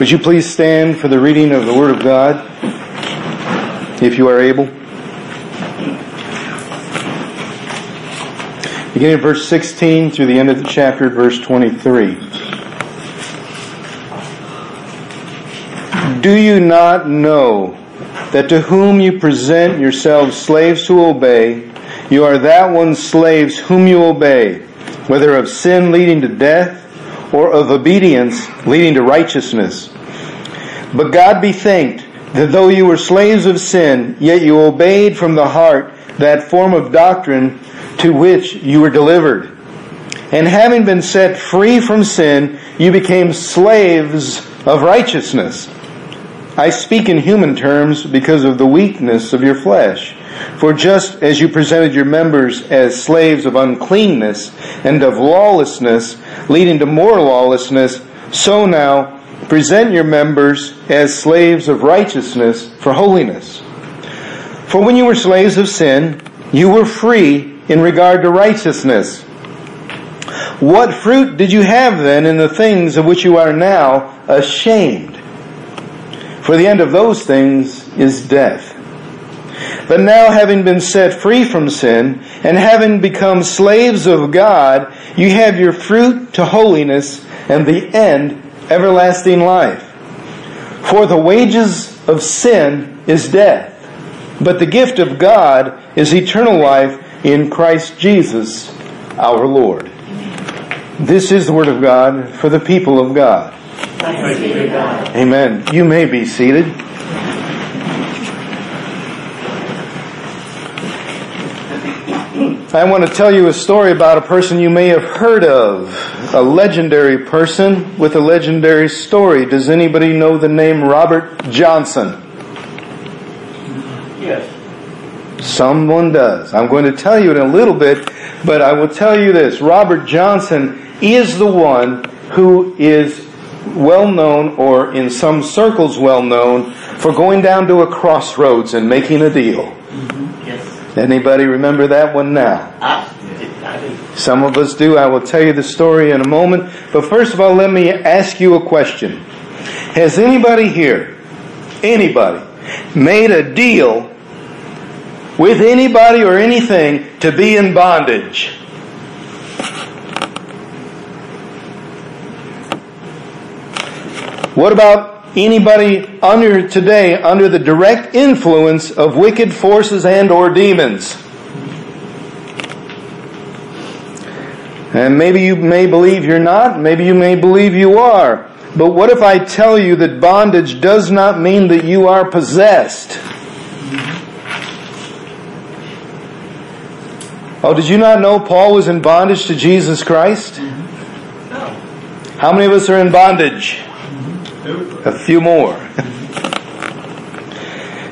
Would you please stand for the reading of the Word of God, if you are able? Beginning at verse 16 through the end of the chapter, verse 23. Do you not know that to whom you present yourselves slaves to obey, you are that one's slaves whom you obey, whether of sin leading to death or of obedience leading to righteousness. But God be thanked that though you were slaves of sin, yet you obeyed from the heart that form of doctrine to which you were delivered. And having been set free from sin, you became slaves of righteousness. I speak in human terms because of the weakness of your flesh. For just as you presented your members as slaves of uncleanness and of lawlessness, leading to more lawlessness, so now present your members as slaves of righteousness for holiness. For when you were slaves of sin, you were free in regard to righteousness. What fruit did you have then in the things of which you are now ashamed? For the end of those things is death. But now, having been set free from sin and having become slaves of God, you have your fruit to holiness and the end everlasting life. For the wages of sin is death, but the gift of God is eternal life in Christ Jesus our Lord. This is the Word of God for the people of God. Amen. You may be seated. I want to tell you a story about a person you may have heard of, a legendary person with a legendary story. Does anybody know the name Robert Johnson? Yes. Someone does. I'm going to tell you in a little bit, but I will tell you this. Robert Johnson is the one who is well known, or in some circles well known, for going down to a crossroads and making a deal. Anybody remember that one now? Some of us do. I will tell you the story in a moment. But first of all, let me ask you a question. Has anybody here, anybody, made a deal with anybody or anything to be in bondage? What about anybody under today under the direct influence of wicked forces and or demons? And maybe you may believe you're not, maybe you may believe you are. But what if I tell you that bondage does not mean that you are possessed? Oh, did you not know Paul was in bondage to Jesus Christ? How many of us are in bondage? A few more.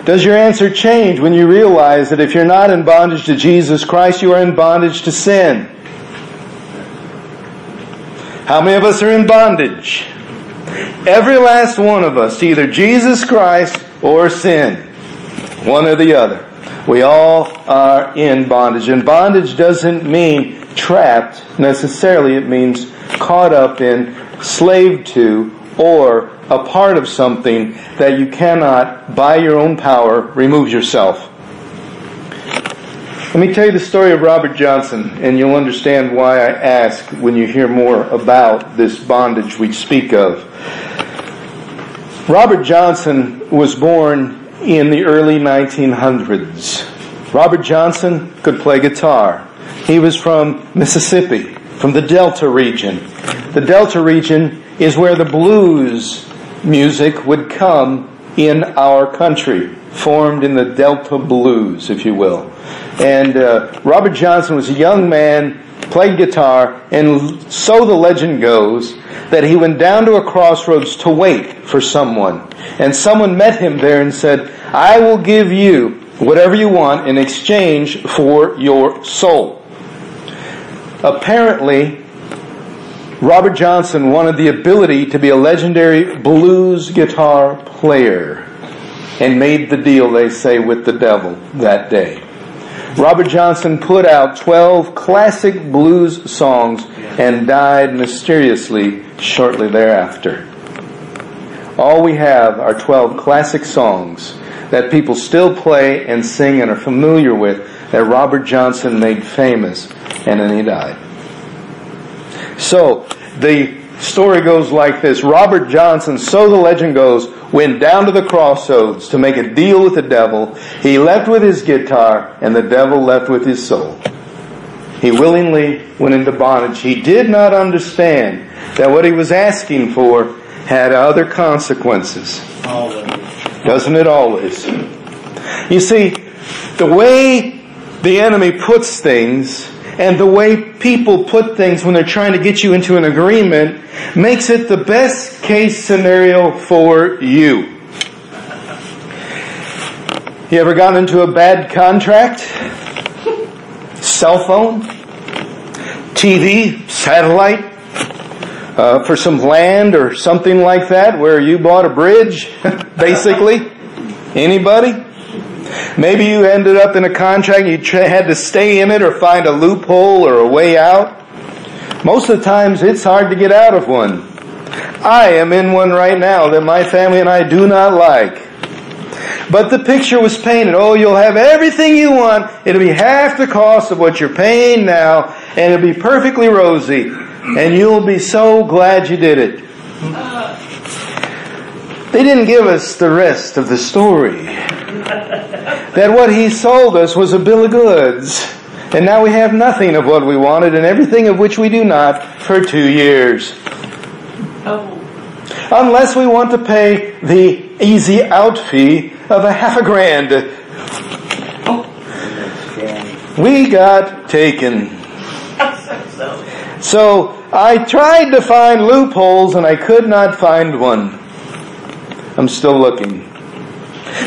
Does your answer change when you realize that if you're not in bondage to Jesus Christ, you are in bondage to sin? How many of us are in bondage? Every last one of us either Jesus Christ or sin. One or the other. We all are in bondage. And bondage doesn't mean trapped necessarily. It means caught up in, slave to, or a part of something that you cannot, by your own power, remove yourself. Let me tell you the story of Robert Johnson, and you'll understand why I ask when you hear more about this bondage we speak of. Robert Johnson was born in the early 1900s. Robert Johnson could play guitar. He was from Mississippi, from the Delta region. The Delta region is where the blues music would come in our country, formed in the Delta blues, if you will. And uh, Robert Johnson was a young man, played guitar, and so the legend goes that he went down to a crossroads to wait for someone. And someone met him there and said, I will give you whatever you want in exchange for your soul. Apparently, Robert Johnson wanted the ability to be a legendary blues guitar player and made the deal, they say, with the devil that day. Robert Johnson put out 12 classic blues songs and died mysteriously shortly thereafter. All we have are 12 classic songs that people still play and sing and are familiar with that Robert Johnson made famous and then he died. So, the story goes like this. Robert Johnson, so the legend goes, went down to the crossroads to make a deal with the devil. He left with his guitar and the devil left with his soul. He willingly went into bondage. He did not understand that what he was asking for had other consequences. Always. Doesn't it always? You see, the way the enemy puts things and the way people put things when they're trying to get you into an agreement makes it the best case scenario for you. You ever gotten into a bad contract? Cell phone? TV? Satellite? Uh, for some land or something like that where you bought a bridge, basically? Anybody? Maybe you ended up in a contract, you had to stay in it or find a loophole or a way out. Most of the times it's hard to get out of one. I am in one right now that my family and I do not like. But the picture was painted. Oh, you'll have everything you want. It'll be half the cost of what you're paying now, and it'll be perfectly rosy. And you'll be so glad you did it. They didn't give us the rest of the story. That what he sold us was a bill of goods. And now we have nothing of what we wanted and everything of which we do not for two years. Oh. Unless we want to pay the easy out fee of a half a grand. Oh. We got taken. so, So I tried to find loopholes and I could not find one. I'm still looking.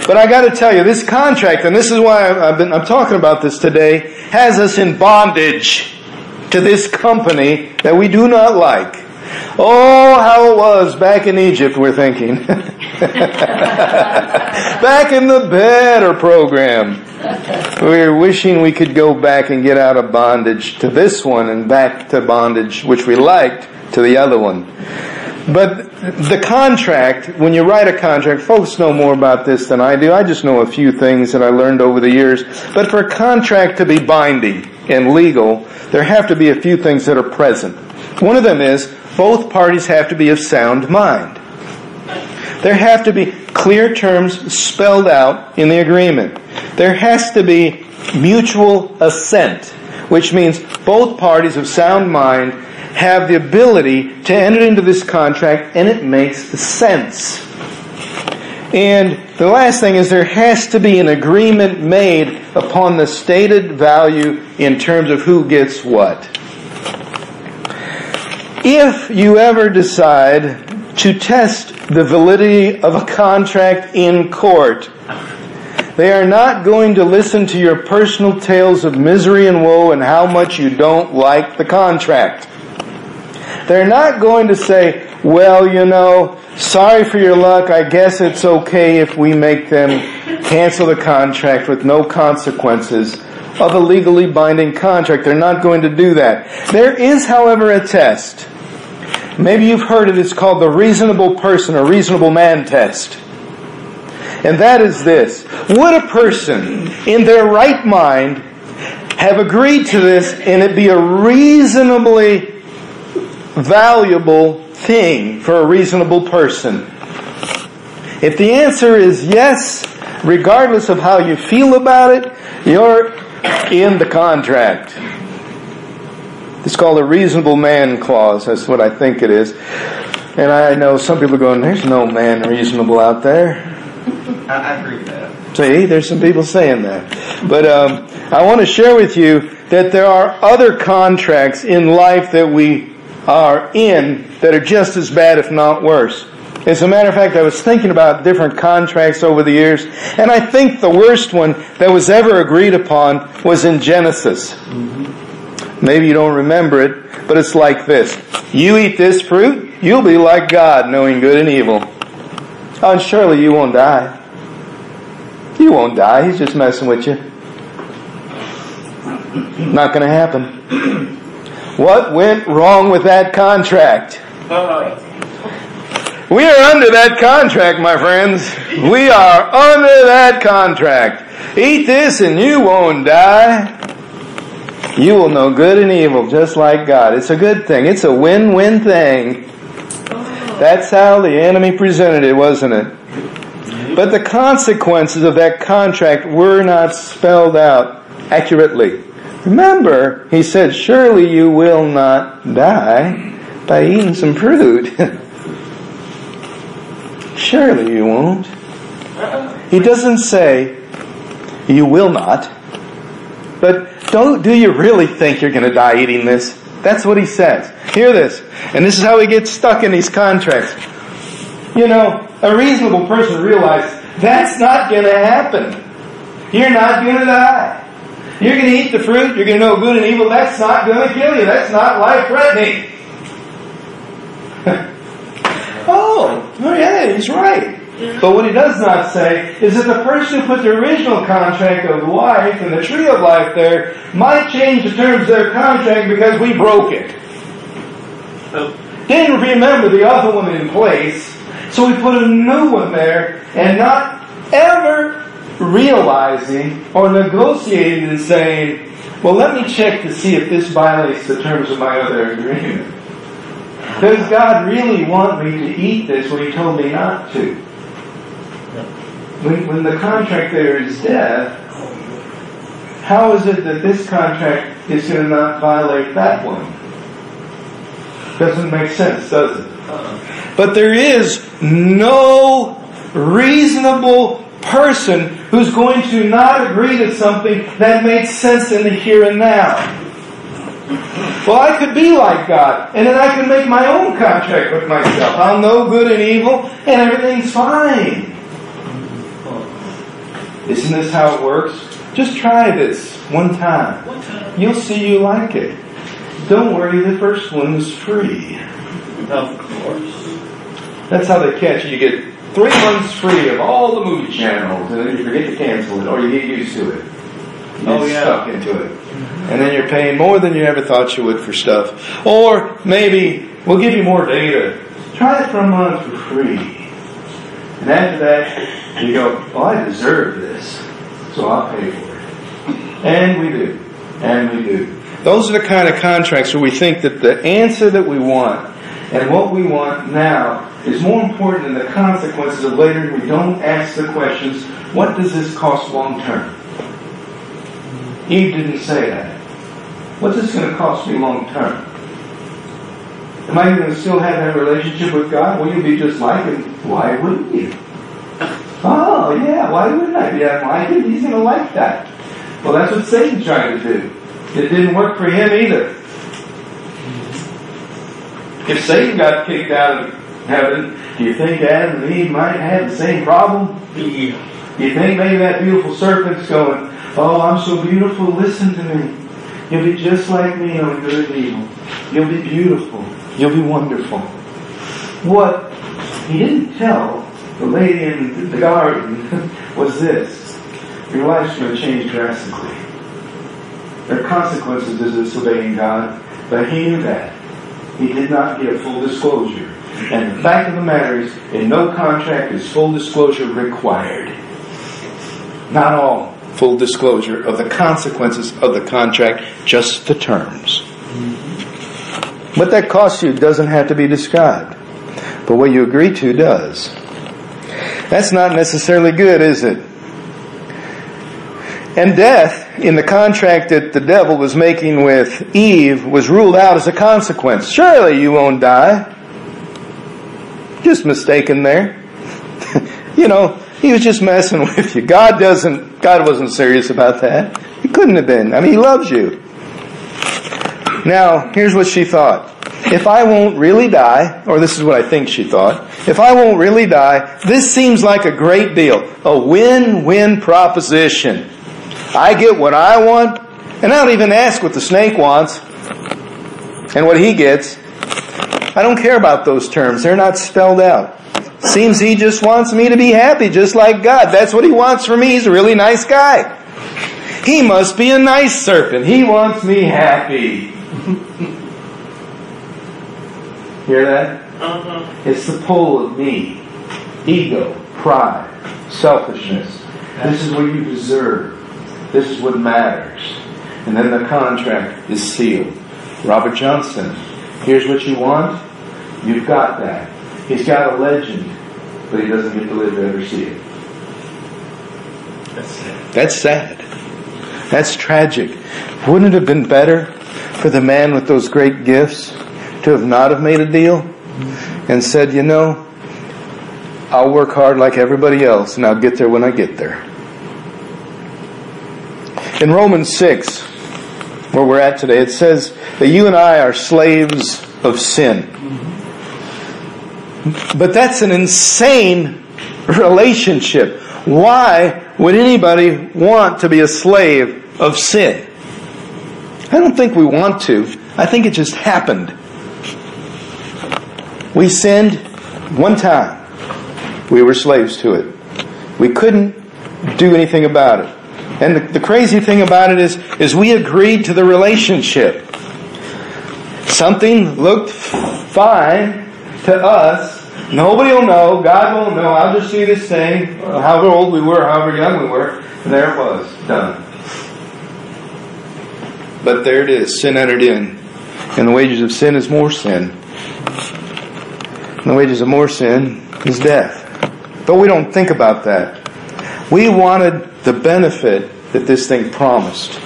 But I got to tell you, this contract, and this is why I've been, I'm talking about this today, has us in bondage to this company that we do not like. Oh, how it was back in Egypt, we're thinking. back in the better program. We're wishing we could go back and get out of bondage to this one and back to bondage, which we liked, to the other one. But the contract, when you write a contract, folks know more about this than I do. I just know a few things that I learned over the years. But for a contract to be binding and legal, there have to be a few things that are present. One of them is both parties have to be of sound mind. There have to be clear terms spelled out in the agreement. There has to be mutual assent, which means both parties of sound mind have the ability to enter into this contract and it makes sense. And the last thing is there has to be an agreement made upon the stated value in terms of who gets what. If you ever decide to test the validity of a contract in court, they are not going to listen to your personal tales of misery and woe and how much you don't like the contract. They're not going to say, well, you know, sorry for your luck. I guess it's okay if we make them cancel the contract with no consequences of a legally binding contract. They're not going to do that. There is, however, a test. Maybe you've heard it. It's called the reasonable person or reasonable man test. And that is this. Would a person in their right mind have agreed to this and it be a reasonably valuable thing for a reasonable person? If the answer is yes, regardless of how you feel about it, you're in the contract. It's called a reasonable man clause. That's what I think it is. And I know some people are going, there's no man reasonable out there. I, agree with that. See, there's some people saying that. But um, I want to share with you that there are other contracts in life that we are in that are just as bad, if not worse. As a matter of fact, I was thinking about different contracts over the years, and I think the worst one that was ever agreed upon was in Genesis. Maybe you don't remember it, but it's like this. You eat this fruit, you'll be like God, knowing good and evil. Oh, and surely you won't die. You won't die. He's just messing with you. Not going to happen. What went wrong with that contract? We are under that contract, my friends. We are under that contract. Eat this and you won't die. You will know good and evil just like God. It's a good thing. It's a win-win thing. That's how the enemy presented it, wasn't it? But the consequences of that contract were not spelled out accurately. Remember, he said, surely you will not die by eating some fruit. Surely you won't. He doesn't say, you will not. But don't, do you really think you're going to die eating this? That's what he says. Hear this. And this is how we get stuck in these contracts. You know, a reasonable person realizes that's not going to happen. You're not going to die. You're going to eat the fruit. You're going to know good and evil. That's not going to kill you. That's not life threatening. oh, oh yeah, he's right. But what he does not say is that the person who put the original contract of life and the tree of life there might change the terms of their contract because we broke it. Didn't remember the other one in place, so we put a new one there and not ever realizing or negotiating and saying, well, let me check to see if this violates the terms of my other agreement. Does God really want me to eat this when He told me not to? When, when the contract there is death, how is it that this contract is going to not violate that one? Doesn't make sense, does it? Uh-uh. But there is no reasonable person who's going to not agree to something that makes sense in the here and now. Well, I could be like God, and then I can make my own contract with myself. I'll know good and evil, and everything's fine. Isn't this how it works? Just try this one time. You'll see you like it. Don't worry, the first one is free. Of course. That's how they catch you. You get three months free of all the movie channels, and then you forget to cancel it, or you get used to it. You Oh, yeah. stuck into it. Mm-hmm. And then you're paying more than you ever thought you would for stuff. Or maybe we'll give you more data. Try it for a month for free. And after that, you go, well, I deserve this, so I'll pay for it. And we do. And we do. Those are the kind of contracts where we think that the answer that we want and what we want now is more important than the consequences of later. We don't ask the questions, what does this cost long term? Eve didn't say that. What's this going to cost me long term? Am I going to still have that relationship with God? Will you be just like Him? Why wouldn't you? Oh, yeah, why wouldn't I be like Him? He's going to like that. Well, that's what Satan tried to do. It didn't work for him either. If Satan got kicked out of heaven, do you think Adam and Eve might have the same problem? Yeah. You think maybe that beautiful serpent's going, Oh, I'm so beautiful, listen to me. You'll be just like me on good and evil. You'll be beautiful. You'll be wonderful. What he didn't tell the lady in the garden was this. Your life's going to change drastically. There are consequences to disobeying God, but he knew that. He did not give full disclosure. And the fact of the matter is, in no contract is full disclosure required. Not all full disclosure of the consequences of the contract, just the terms. What that costs you doesn't have to be described, but what you agree to does. That's not necessarily good, is it? And death, in the contract that the devil was making with Eve, was ruled out as a consequence. Surely you won't die. Just mistaken there. you know, he was just messing with you. God doesn't, God wasn't serious about that. He couldn't have been. I mean, he loves you. Now, here's what she thought. If I won't really die, or this is what I think she thought, if I won't really die, this seems like a great deal. A win-win proposition. I get what I want, and I don't even ask what the snake wants and what he gets. I don't care about those terms. They're not spelled out. Seems he just wants me to be happy, just like God. That's what he wants for me. He's a really nice guy. He must be a nice serpent. He wants me happy. Hear that? Uh-huh. It's the pull of me, ego, pride, selfishness. This is what you deserve. This is what matters. And then the contract is sealed. Robert Johnson, here's what you want. You've got that. He's got a legend, but he doesn't get to live to ever see it. That's sad. That's sad. That's tragic. Wouldn't it have been better for the man with those great gifts to have not have made a deal and said, you know, I'll work hard like everybody else and I'll get there when I get there. In Romans 6, where we're at today, it says that you and I are slaves of sin. But that's an insane relationship. Why would anybody want to be a slave of sin? I don't think we want to. I think it just happened. We sinned one time. We were slaves to it. We couldn't do anything about it. And the, the crazy thing about it is, is we agreed to the relationship. Something looked fine to us. Nobody will know. God won't know. I'll just see this thing, however old we were, however young we were, and there it was, done. But there it is. Sin entered in. And the wages of sin is more sin. And the wages of more sin is death. But we don't think about that. We wanted the benefit that this thing promised.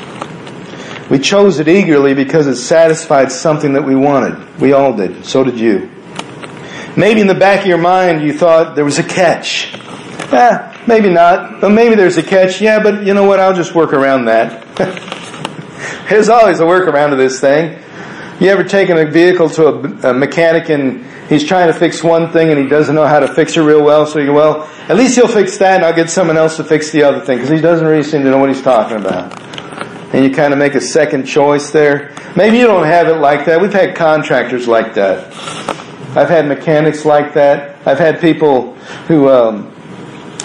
We chose it eagerly because it satisfied something that we wanted. We all did. So did you. Maybe in the back of your mind you thought there was a catch. Eh, maybe not. But maybe there's a catch. Yeah, but you know what? I'll just work around that. There's always a workaround to this thing. You ever taken a vehicle to a, a, mechanic and he's trying to fix one thing and he doesn't know how to fix it real well, so you go, well, at least he'll fix that and I'll get someone else to fix the other thing because he doesn't really seem to know what he's talking about. And you kind of make a second choice there. Maybe you don't have it like that. We've had contractors like that. I've had mechanics like that. I've had people who um,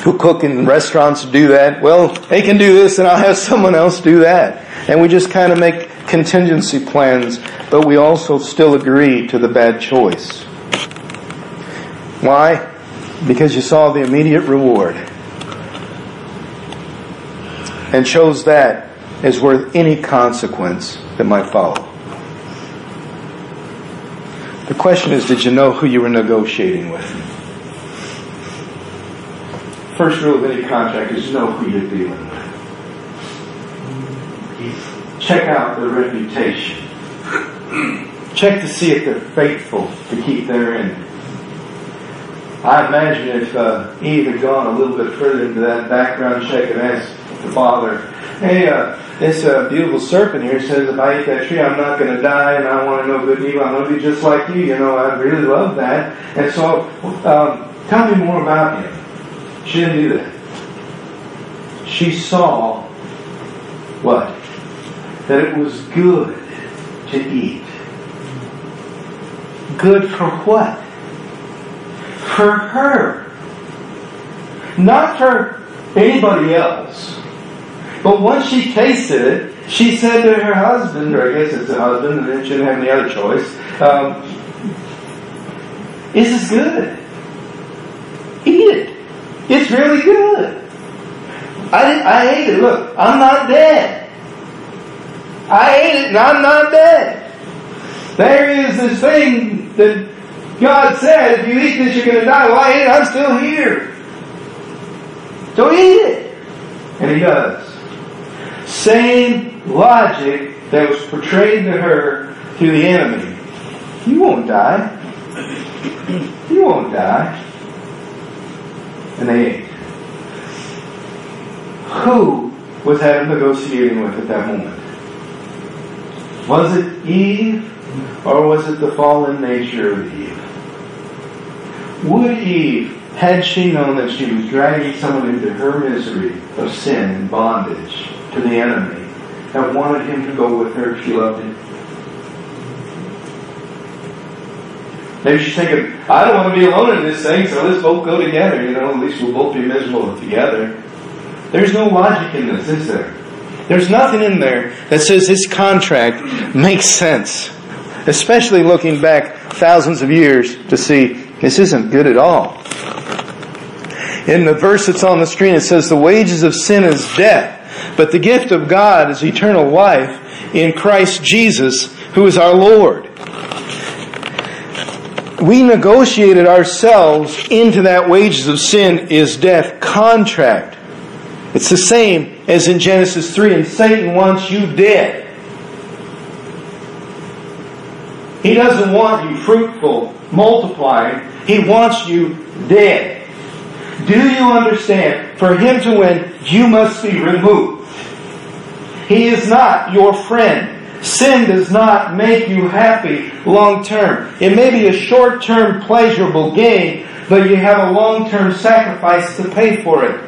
who cook in restaurants do that. Well, they can do this and I'll have someone else do that. And we just kind of make contingency plans, but we also still agree to the bad choice. Why? Because you saw the immediate reward and chose that as worth any consequence that might follow. The question is, did you know who you were negotiating with? First rule of any contract is know who you're dealing with. Check out their reputation. Check to see if they're faithful to keep their end. I imagine if uh, Eve had gone a little bit further into that background check and asked the father, hey, uh, this uh, beautiful serpent here says if I eat that tree, I'm not going to die, and I want to know good and evil. I'm going to be just like you. You know, I really love that. And so, um, tell me more about him. She didn't do that. She saw what? That it was good to eat. Good for what? For her. Not for anybody else. But once she tasted it, she said to her husband, or I guess it's a husband, and then she didn't have any other choice, um, This is good. Eat it. It's really good. I, I ate it. Look, I'm not dead. I ate it and I'm not dead. There is this thing that God said, if you eat this, you're going to die. Well, I ate it. I'm still here. So eat it. And he does. Same logic that was portrayed to her through the enemy. You won't die. You won't die. And they ate. Who was Adam negotiating with at that moment? Was it Eve or was it the fallen nature of Eve? Would Eve, had she known that she was dragging someone into her misery of sin and bondage to the enemy, have wanted him to go with her if she loved him? Maybe she's thinking, I don't want to be alone in this thing, so let's both go together. You know, at least we'll both be miserable together. There's no logic in this, is there? There's nothing in there that says this contract makes sense. especially looking back thousands of years to see this isn't good at all. In the verse that's on the screen, it says, The wages of sin is death, but the gift of God is eternal life in Christ Jesus, who is our Lord. We negotiated ourselves into that wages of sin is death contract. It's the same as in Genesis 3, and Satan wants you dead. He doesn't want you fruitful, multiplying. He wants you dead. Do you understand? For him to win, you must be removed. He is not your friend. Sin does not make you happy long term. It may be a short term pleasurable gain, but you have a long term sacrifice to pay for it.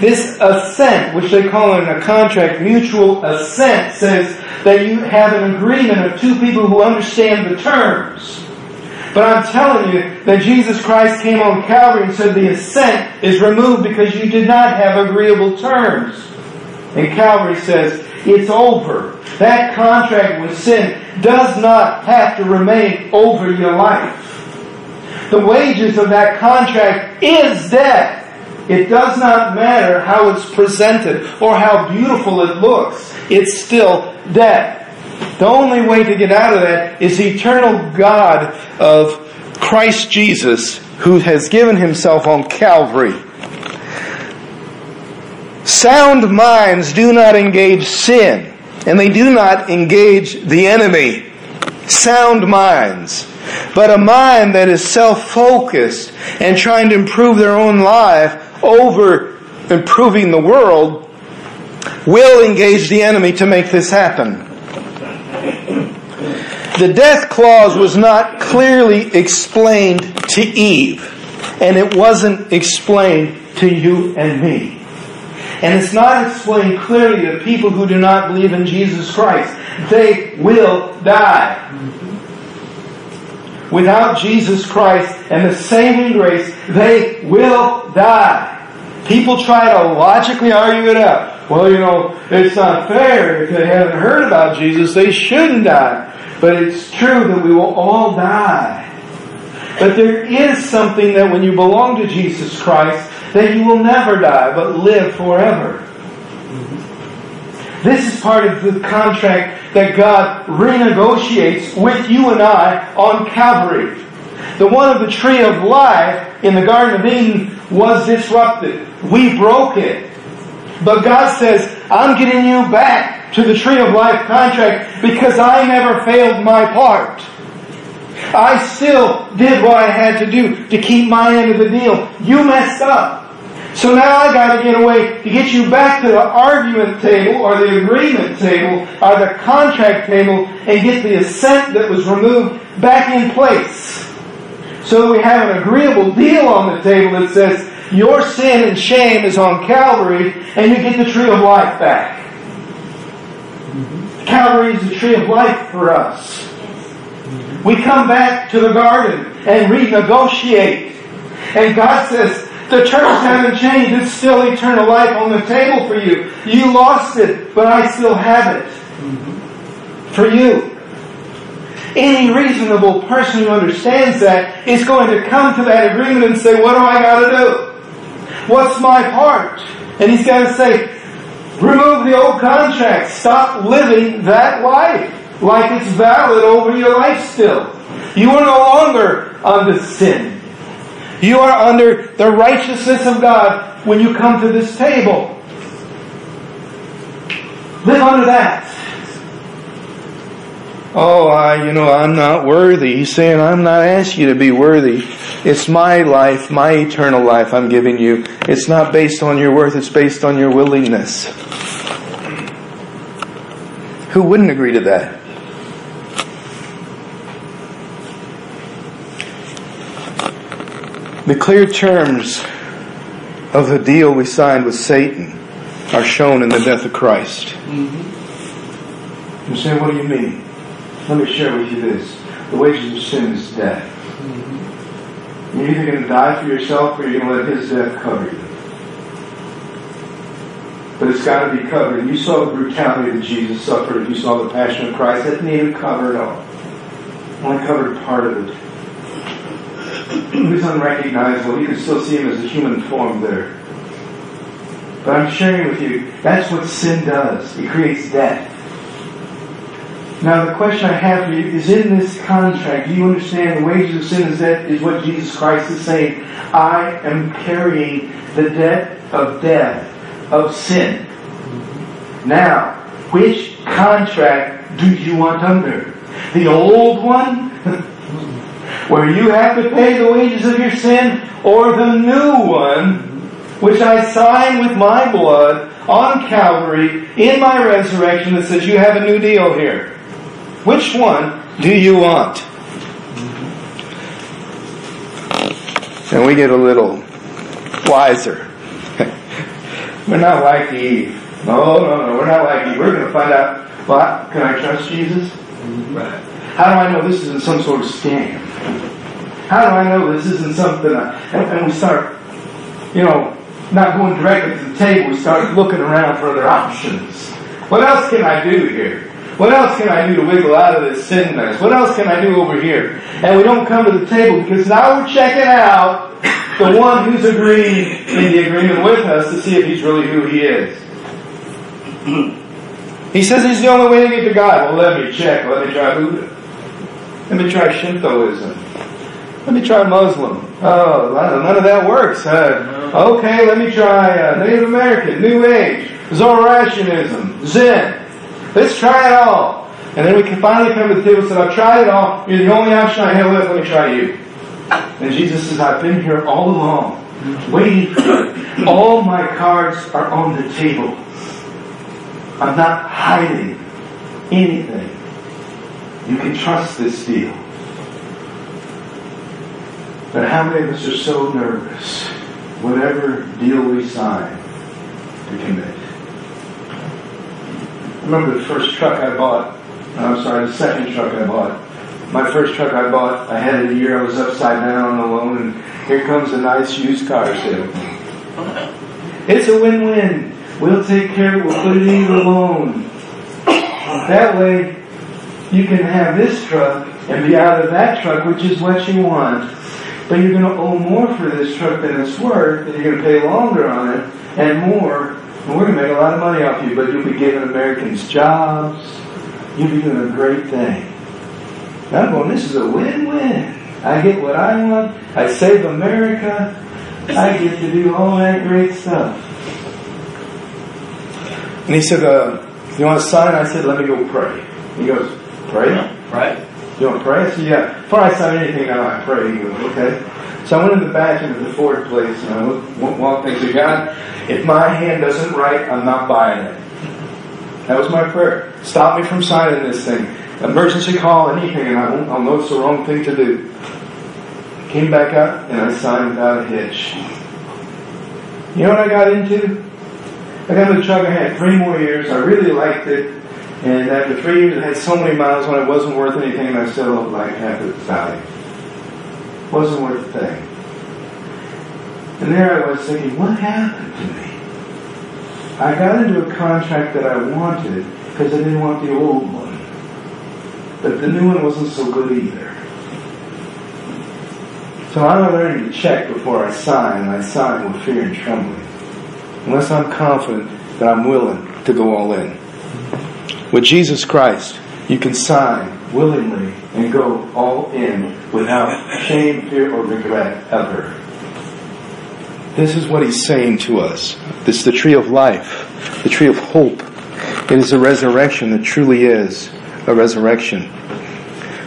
This assent, which they call in a contract mutual assent, says that you have an agreement of two people who understand the terms. But I'm telling you that Jesus Christ came on Calvary and said the assent is removed because you did not have agreeable terms. And Calvary says, it's over. That contract with sin does not have to remain over your life. The wages of that contract is death. It does not matter how it's presented or how beautiful it looks. It's still death. The only way to get out of that is eternal God of Christ Jesus who has given himself on Calvary. Sound minds do not engage sin and they do not engage the enemy. Sound minds. But a mind that is self-focused and trying to improve their own life over improving the world will engage the enemy to make this happen. The death clause was not clearly explained to Eve, and it wasn't explained to you and me. And it's not explained clearly to people who do not believe in Jesus Christ. They will die. Without Jesus Christ and the saving grace, they will die. People try to logically argue it out. Well, you know, it's not fair. If they haven't heard about Jesus, they shouldn't die. But it's true that we will all die. But there is something that when you belong to Jesus Christ, that you will never die, but live forever. This is part of the contract that God renegotiates with you and I on Calvary. The one of the tree of life in the Garden of Eden was disrupted. We broke it. But God says, I'm getting you back to the tree of life contract because I never failed my part. I still did what I had to do to keep my end of the deal. You messed up. So now I gotta get away to get you back to the argument table or the agreement table or the contract table and get the assent that was removed back in place. So that we have an agreeable deal on the table that says your sin and shame is on Calvary and you get the tree of life back. Mm-hmm. Calvary is the tree of life for us. We come back to the garden and renegotiate. And God says, the terms haven't changed. It's still eternal life on the table for you. You lost it, but I still have it. For you. Any reasonable person who understands that is going to come to that agreement and say, what do I gotta do? What's my part? And he's got to say, remove the old contract. Stop living that life like it's valid over your life still. You are no longer under sin. You are under the righteousness of God when you come to this table. Live under that. Oh, I, you know, I'm not worthy. He's saying, I'm not asking you to be worthy. It's my life, my eternal life I'm giving you. It's not based on your worth, it's based on your willingness. Who wouldn't agree to that? The clear terms of the deal we signed with Satan are shown in the death of Christ. Mm-hmm. You say, what do you mean? Let me share with you this. The wages of sin is death. Mm-hmm. You're either going to die for yourself or you're going to let His death cover you. But it's got to be covered. You saw the brutality that Jesus suffered. You saw the passion of Christ. That needed cover at all. only covered part of it. Was unrecognizable. You can still see him as a human form there. But I'm sharing with you, that's what sin does. It creates death. Now the question I have for you is in this contract, do you understand the wages of sin is death is what Jesus Christ is saying? I am carrying the debt of death, of sin. Now, which contract do you want under? The old one? where you have to pay the wages of your sin, or the new one, which I sign with my blood on Calvary in my resurrection that says you have a new deal here. Which one do you want? And we get a little wiser. we're not like Eve. No, no, no, we're not like Eve. We're going to find out, well, can I trust Jesus? Mm-hmm. How do I know this isn't some sort of scam? How do I know this isn't something? I, and, and we start, you know, not going directly to the table. We start looking around for other options. What else can I do here? What else can I do to wiggle out of this sin mess? What else can I do over here? And we don't come to the table because now we're checking out the one who's agreed in the agreement with us to see if he's really who he is. He says he's the only way to get to God. Well, let me check. Let me try Buddha. Let me try Shintoism. Let me try Muslim. Oh, none of that works. Okay, let me try uh, Native American, New Age, Zoroastrianism, Zen. Let's try it all. And then we can finally come to the table and say, I've tried it all. You're the only option I have left. Let me try you. And Jesus says, I've been here all along, waiting for you. All my cards are on the table. I'm not hiding anything. You can trust this deal. But how many of us are so nervous, whatever deal we sign, to commit? remember the first truck I bought. I'm sorry, the second truck I bought. My first truck I bought, I had it a year, I was upside down on the loan, and here comes a nice used car sale. It's a win-win. We'll take care of it, we'll put it in the loan. That way, you can have this truck and be out of that truck, which is what you want. But you're going to owe more for this truck than it's worth, and you're going to pay longer on it, and more and we're going to make a lot of money off you, but you'll be giving Americans jobs. You'll be doing a great thing. And I'm going, this is a win-win. I get what I want. I save America. I get to do all that great stuff. And he said, uh, you want to sign? I said, let me go pray. He goes, pray? Right. You want to pray? Said, yeah. Before I sign anything now, I pray. Okay. So I went in the back into the fourth place and I walked said, God, if my hand doesn't write, I'm not buying it. That was my prayer. Stop me from signing this thing. Emergency call, anything, and I won't, I'll know it's the wrong thing to do. Came back up and I signed without a hitch. You know what I got into? I got into the truck. I had three more years. I really liked it. And after three years, it had so many miles on it wasn't worth anything, I still looked like half its value. Wasn't worth a thing. And there I was thinking, what happened to me? I got into a contract that I wanted because I didn't want the old one. But the new one wasn't so good either. So I'm learning to check before I sign, and I sign with fear and trembling. Unless I'm confident that I'm willing to go all in. With Jesus Christ, you can sign willingly and go all in without shame, fear, or regret ever. This is what he's saying to us. This is the tree of life, the tree of hope. It is a resurrection that truly is a resurrection.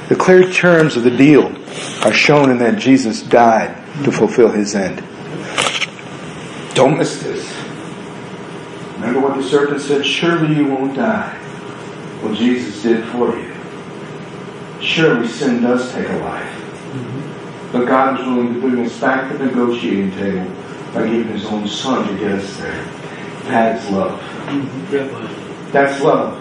The clear terms of the deal are shown in that Jesus died to fulfill his end. Don't miss this. Remember what the serpent said? Surely you won't die. Well, Jesus did for you. Surely sin does take a life. But God was willing to bring us back to the negotiating table by giving His own Son to get us there. That is love. That's love.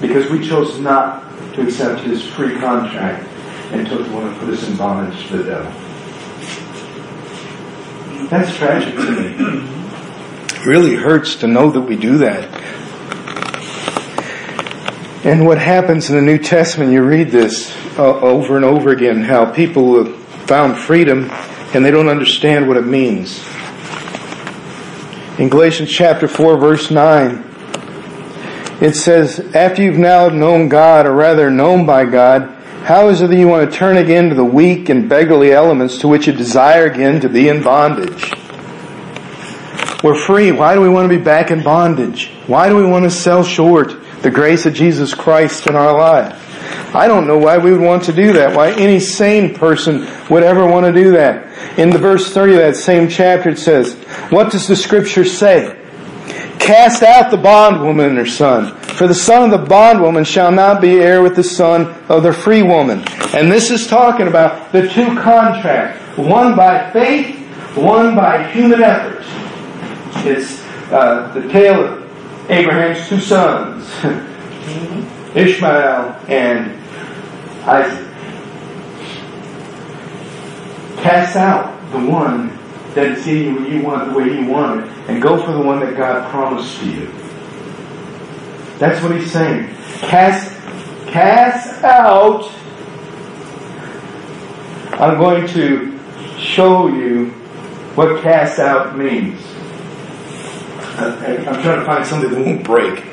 Because we chose not to accept His free contract and took the one and put us in bondage to the devil. That's tragic to me. It really hurts to know that we do that. And what happens in the New Testament, you read this, uh, over and over again how people have found freedom and they don't understand what it means. In Galatians chapter 4 verse 9, it says, after you've now known God, or rather known by God, how is it that you want to turn again to the weak and beggarly elements to which you desire again to be in bondage? We're free. Why do we want to be back in bondage? Why do we want to sell short the grace of Jesus Christ in our life? I don't know why we would want to do that. Why any sane person would ever want to do that. In the verse 30 of that same chapter it says, what does the scripture say? Cast out the bondwoman and her son, for the son of the bondwoman shall not be heir with the son of the free woman. And this is talking about the two contracts, one by faith, one by human effort. It's uh, the tale of Abraham's two sons, Ishmael and Isaac. Cast out the one that is in you when you want the way you want it, and go for the one that God promised to you. That's what he's saying. Cast, cast out. I'm going to show you what cast out means. I'm trying to find something that won't break.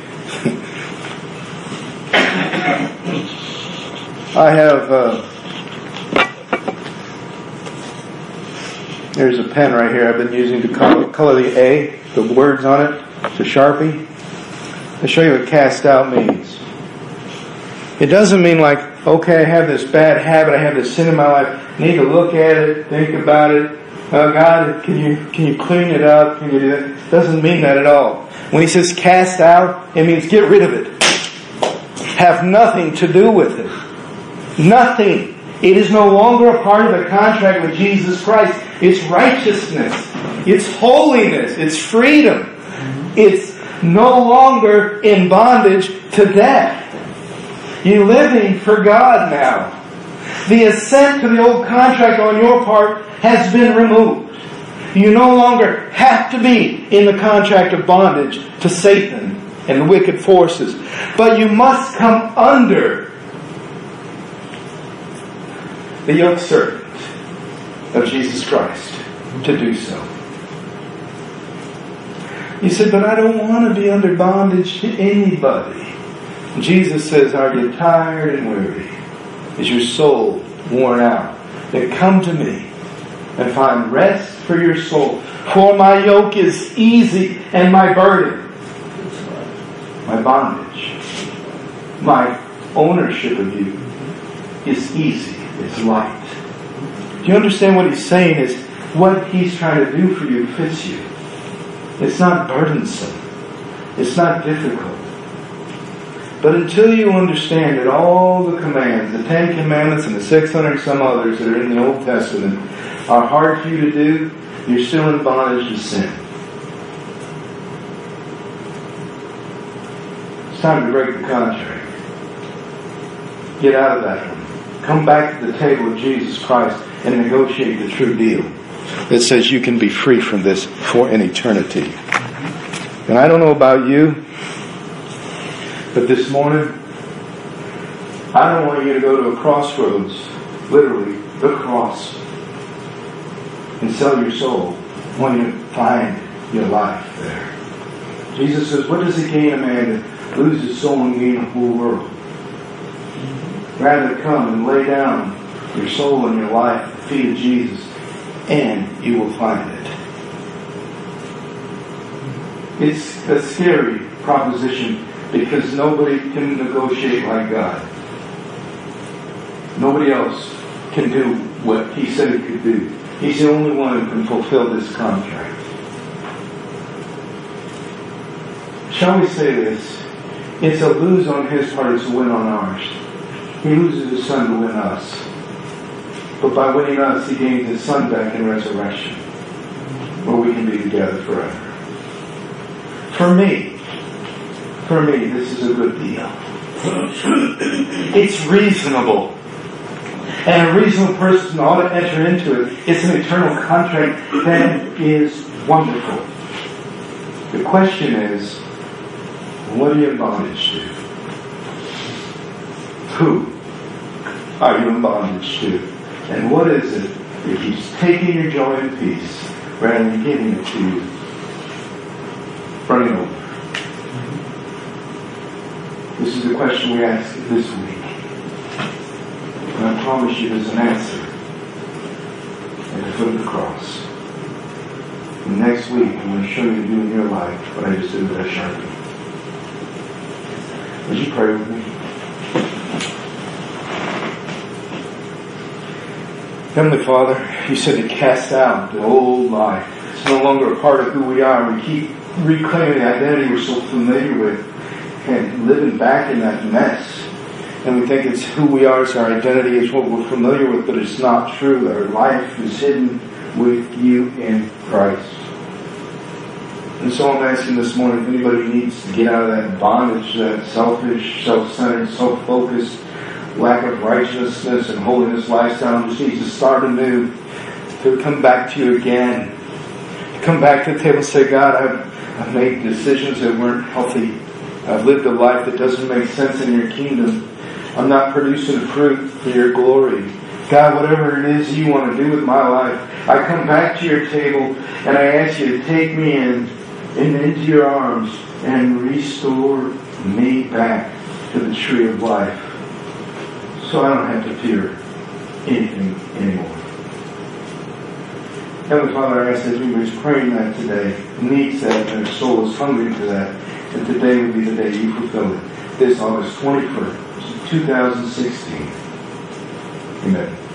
I have. Uh, there's a pen right here I've been using to color, color the A, the words on it, to Sharpie. I'll show you what cast out means. It doesn't mean like, okay, I have this bad habit, I have this sin in my life, I need to look at it, think about it. Oh God, can you can you clean it up? Can you do that? It doesn't mean that at all. When he says cast out, it means get rid of it. Have nothing to do with it. Nothing. It is no longer a part of the contract with Jesus Christ. It's righteousness. It's holiness. It's freedom. It's no longer in bondage to death. You're living for God now. The assent to the old contract on your part has been removed. You no longer have to be in the contract of bondage to Satan and wicked forces. But you must come under the yoke servant of Jesus Christ to do so. You said, but I don't want to be under bondage to anybody. Jesus says, Are you tired and weary? Is your soul worn out? Then come to me and find rest for your soul. For my yoke is easy and my burden, my bondage, my ownership of you is easy, it's light. Do you understand what he's saying is what he's trying to do for you fits you. It's not burdensome. It's not difficult. But until you understand that all the commands, the Ten Commandments and the 600 some others that are in the Old Testament are hard for you to do, you're still in bondage to sin. It's time to break the contract. Get out of that one. Come back to the table of Jesus Christ and negotiate the true deal that says you can be free from this for an eternity. And I don't know about you, but this morning, I don't want you to go to a crossroads, literally, the cross, and sell your soul when you to find your life there. Jesus says, What does it gain a man to lose his soul and gain the whole world? Rather come and lay down your soul and your life at the feet of Jesus, and you will find it. It's a scary proposition because nobody can negotiate like God. Nobody else can do what He said He could do. He's the only one who can fulfill this contract. Shall we say this? It's a lose on His part, it's a win on ours. He loses His Son to win us. But by winning us, He gains His Son back in resurrection, where we can be together forever. For me, for me, this is a good deal. It's reasonable. And a reasonable person ought to enter into it. It's an eternal contract that is wonderful. The question is, what are you in bondage to? Who? are you in bondage to? And what is it that keeps taking your joy and peace rather than giving it to you? Running over. This is the question we ask this week. And I promise you there's an answer at the foot of the cross. And next week, I'm going to show you in your life what I just did with that sharpie. Would you pray with me? Heavenly Father, you said to cast out the old life. It's no longer a part of who we are. We keep reclaiming the identity we're so familiar with and living back in that mess. And we think it's who we are, it's our identity, it's what we're familiar with, but it's not true. Our life is hidden with you in Christ. And so I'm asking this morning if anybody needs to get out of that bondage, that selfish, self-centered, self-focused, lack of righteousness and holiness lifestyle, just needs to start anew, to come back to you again. To come back to the table and say, God, I've, I've made decisions that weren't healthy. I've lived a life that doesn't make sense in your kingdom. I'm not producing fruit for your glory. God, whatever it is you want to do with my life, I come back to your table and I ask you to take me in and into your arms and restore me back to the tree of life so I don't have to fear anything anymore. Heavenly Father, I ask that we was praying that today, needs that, and our soul is hungry for that, and today would be the day you fulfill it. This August 21st, 2016. Amen.